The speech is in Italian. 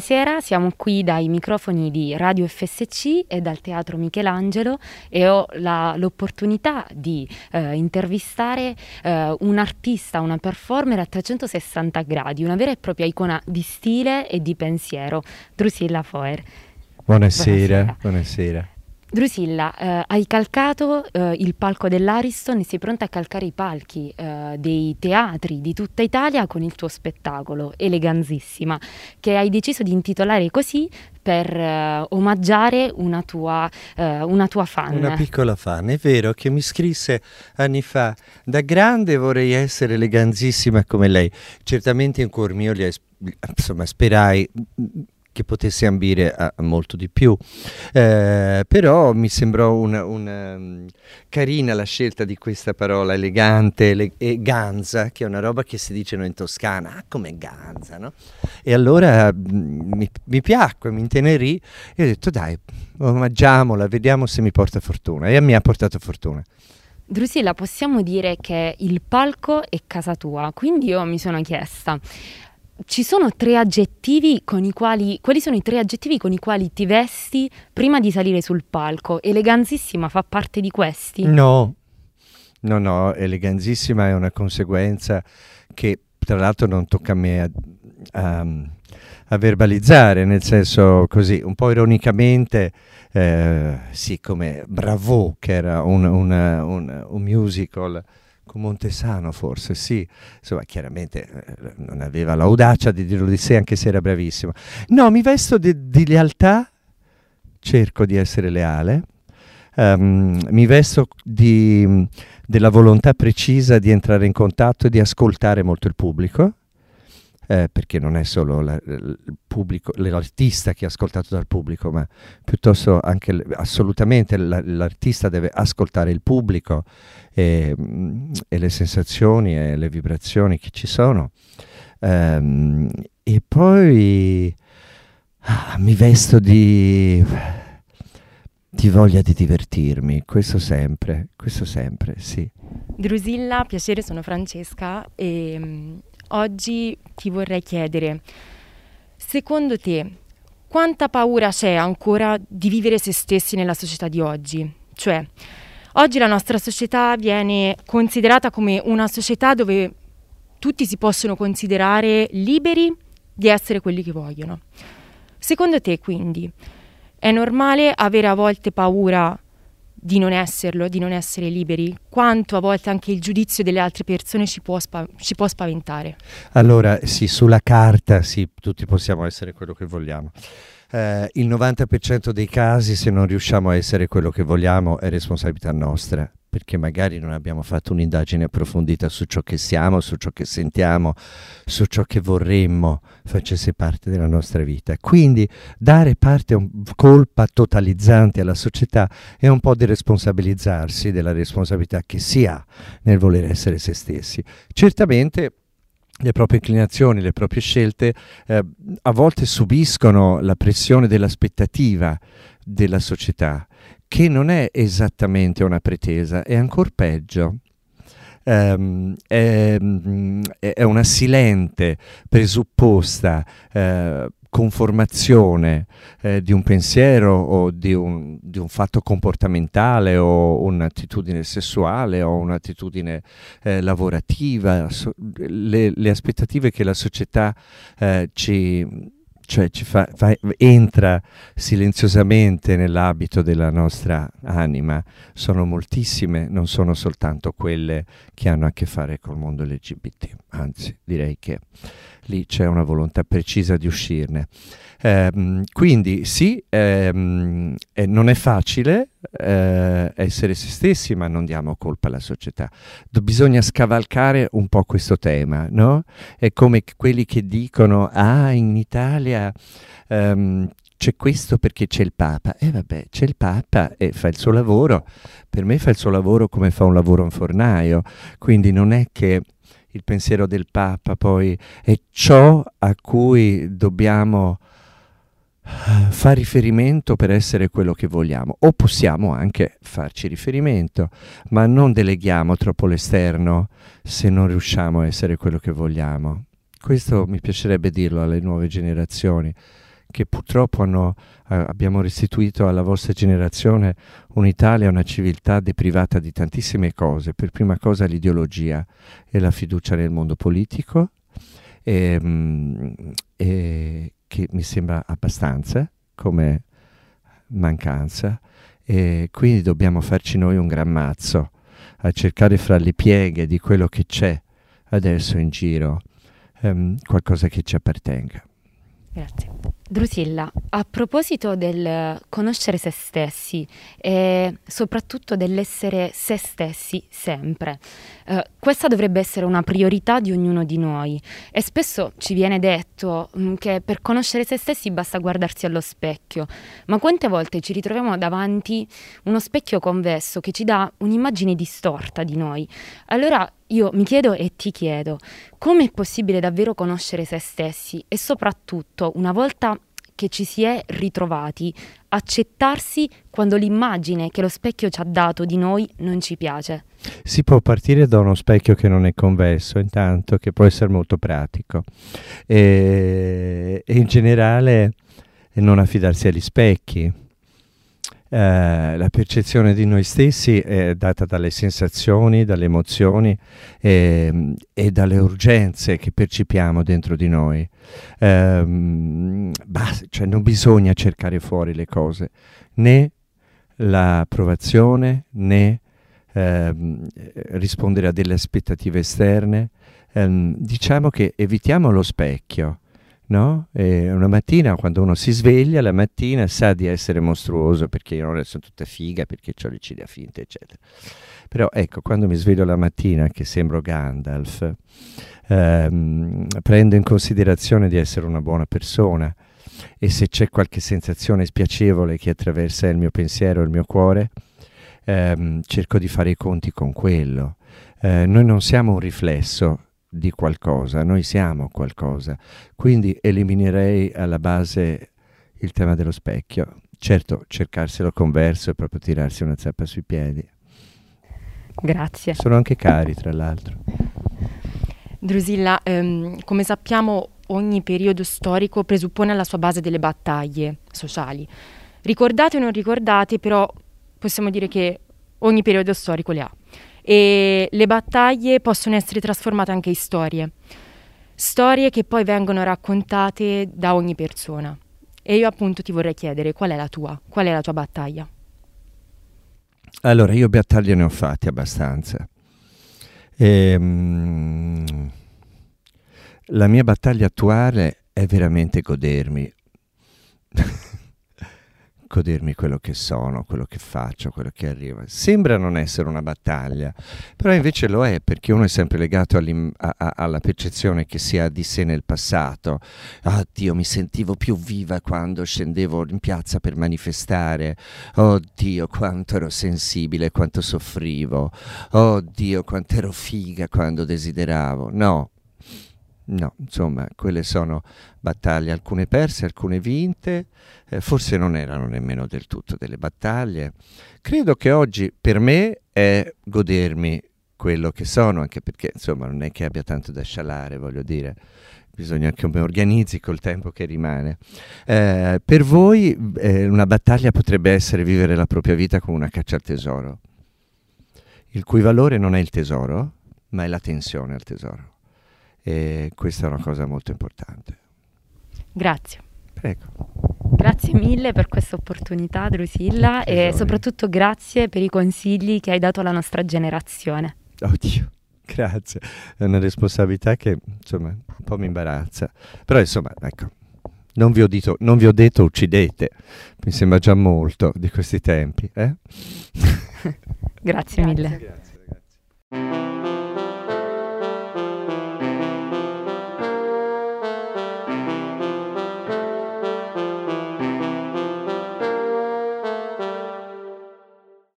Buonasera, siamo qui dai microfoni di Radio FSC e dal Teatro Michelangelo e ho la, l'opportunità di eh, intervistare eh, un artista, una performer a 360 gradi, una vera e propria icona di stile e di pensiero, Drusilla Foer. Buonasera, buonasera. buonasera. Drusilla, eh, hai calcato eh, il palco dell'Ariston e sei pronta a calcare i palchi eh, dei teatri di tutta Italia con il tuo spettacolo, Eleganzissima, che hai deciso di intitolare così per eh, omaggiare una tua, eh, una tua fan. Una piccola fan, è vero che mi scrisse anni fa, da grande vorrei essere eleganzissima come lei. Certamente in cuor mio, insomma, sperai che potesse ambire a, molto di più. Eh, però mi sembrò una, una, um, carina la scelta di questa parola elegante le, e ganza, che è una roba che si dice in Toscana, ah, come ganza, no? E allora mh, mm, mi, mi, piacque, mi intenerì e ho detto dai, omaggiamola, vediamo se mi porta fortuna. E mi ha portato fortuna. Drusilla, possiamo dire che il palco è casa tua, quindi io mi sono chiesta, ci sono tre aggettivi con i quali, quali sono i tre aggettivi con i quali ti vesti prima di salire sul palco? Eleganzissima fa parte di questi? No, no, no, eleganzissima è una conseguenza che tra l'altro non tocca a me a, a, a verbalizzare, nel senso così, un po' ironicamente, eh, sì, come Bravo, che era un, una, un, un musical con Montesano forse, sì, insomma chiaramente eh, non aveva l'audacia di dirlo di sé anche se era bravissimo. No, mi vesto di, di lealtà, cerco di essere leale, um, mi vesto di, della volontà precisa di entrare in contatto e di ascoltare molto il pubblico, eh, perché non è solo la, pubblico, l'artista che è ascoltato dal pubblico, ma piuttosto anche assolutamente la, l'artista deve ascoltare il pubblico e, e, le sensazioni e le vibrazioni che ci sono. Um, e poi ah, mi vesto di, di voglia di divertirmi, questo sempre, questo sempre, sì. Drusilla, piacere, sono Francesca e oggi ti vorrei chiedere, secondo te, quanta paura c'è ancora di vivere se stessi nella società di oggi? Cioè, oggi la nostra società viene considerata come una società dove tutti si possono considerare liberi di essere quelli che vogliono. Secondo te, quindi, è normale avere a volte paura di non esserlo, di non essere liberi, quanto a volte anche il giudizio delle altre persone ci può, spa- ci può spaventare. Allora, sì, sulla carta sì, tutti possiamo essere quello che vogliamo. Eh, il 90% dei casi, se non riusciamo a essere quello che vogliamo, è responsabilità nostra perché magari non abbiamo fatto un'indagine approfondita su ciò che siamo, su ciò che sentiamo, su ciò che vorremmo facesse parte della nostra vita. Quindi dare parte, un, colpa totalizzante alla società è un po' di responsabilizzarsi della responsabilità che si ha nel voler essere se stessi. Certamente le proprie inclinazioni, le proprie scelte eh, a volte subiscono la pressione dell'aspettativa della società che non è esattamente una pretesa, è ancora peggio. Um, è, è, una silente, presupposta uh, conformazione uh, di un pensiero o di un, di un, fatto comportamentale o un'attitudine sessuale o un'attitudine uh, lavorativa, so, le, le, aspettative che la società ci cioè fa, fa, entra silenziosamente nell'abito della nostra anima, sono moltissime, non sono soltanto quelle che hanno a che fare col mondo LGBT, anzi direi che lì c'è una volontà precisa di uscirne. Eh, quindi sì, eh, non è facile eh, essere se stessi, ma non diamo colpa alla società. D- bisogna scavalcare un po' questo tema, no? È come quelli che dicono, ah, in Italia... Um, c'è questo perché c'è il Papa. E eh, vabbè, c'è il Papa e fa il suo lavoro. Per me fa il suo lavoro come fa un lavoro un fornaio. Quindi non è che il pensiero del Papa poi è ciò a cui dobbiamo fa riferimento per essere quello che vogliamo o possiamo anche farci riferimento, ma non deleghiamo troppo l'esterno se non riusciamo a essere quello che vogliamo. Questo mi piacerebbe dirlo alle nuove generazioni. che purtroppo hanno, eh, abbiamo restituito alla vostra generazione un'Italia, una civiltà deprivata di tantissime cose. Per prima cosa l'ideologia e la fiducia nel mondo politico, e, mm, e che mi sembra abbastanza come mancanza. E quindi dobbiamo farci noi un gran mazzo a cercare fra le pieghe di quello che c'è adesso in giro um, qualcosa che ci appartenga. Grazie. Drusilla, a proposito del conoscere se stessi e soprattutto dell'essere se stessi sempre, eh, questa dovrebbe essere una priorità di ognuno di noi e spesso ci viene detto mm, che per conoscere se stessi basta guardarsi allo specchio, ma quante volte ci ritroviamo davanti uno specchio convesso che ci dà un'immagine distorta di noi? Allora io mi chiedo e ti chiedo, come è possibile davvero conoscere se stessi e soprattutto, una volta che ci si è ritrovati, accettarsi quando l'immagine che lo specchio ci ha dato di noi non ci piace? Si può partire da uno specchio che non è convesso, intanto, che può essere molto pratico. E, in generale non affidarsi agli specchi eh, la percezione di noi stessi è data dalle sensazioni, dalle emozioni e, e dalle urgenze che percepiamo dentro di noi. Eh, basta, cioè non bisogna cercare fuori le cose, né l'approvazione né eh, rispondere a delle aspettative esterne. Eh, diciamo che evitiamo lo specchio no? Una mattina, quando uno si sveglia, la mattina sa di essere mostruoso perché io non sono tutta figa, perché ho le ciglia finte, eccetera. Però ecco, quando mi sveglio la mattina, che sembro Gandalf, ehm, prendo in considerazione di essere una buona persona e se c'è qualche sensazione spiacevole che attraversa il mio pensiero, il mio cuore, ehm, cerco di fare i conti con quello. Eh, noi non siamo un riflesso di qualcosa, noi siamo qualcosa. Quindi eliminerei alla base il tema dello specchio. Certo, cercarselo converso e proprio tirarsi una zappa sui piedi. Grazie. Sono anche cari, tra l'altro. Drusilla, ehm, come sappiamo, ogni periodo storico presuppone alla sua base delle battaglie sociali. Ricordate o non ricordate, però possiamo dire che ogni periodo storico le ha e le battaglie possono essere trasformate anche in storie, storie che poi vengono raccontate da ogni persona. E io appunto ti vorrei chiedere qual è la tua, qual è la tua battaglia? Allora, io battaglie ne ho fatte abbastanza. E, um, la mia battaglia attuale è veramente godermi godermi quello che sono, quello che faccio, quello che arriva. Sembra non essere una battaglia, però invece lo è perché uno è sempre legato a, a, alla percezione che si ha di sé nel passato. Oh Dio, mi sentivo più viva quando scendevo in piazza per manifestare. Oh Dio, quanto ero sensibile, quanto soffrivo. Oh Dio, quanto ero figa quando desideravo. No, No, insomma, quelle sono battaglie, alcune perse, alcune vinte, eh, forse non erano nemmeno del tutto delle battaglie. Credo che oggi per me è godermi quello che sono, anche perché insomma non è che abbia tanto da scialare, voglio dire, bisogna che mi organizzi col tempo che rimane. Eh, per voi eh, una battaglia potrebbe essere vivere la propria vita come una caccia al tesoro, il cui valore non è il tesoro, ma è la tensione al tesoro e questa è una cosa molto importante. Grazie. Prego. Grazie mille per questa opportunità, Drusilla, e soprattutto grazie per i consigli che hai dato alla nostra generazione. Oddio, grazie. È una responsabilità che insomma un po' mi imbarazza. Però insomma, ecco, non vi ho, dito, non vi ho detto uccidete, mi sembra già molto di questi tempi. Eh? grazie, grazie mille. Grazie, ragazzi.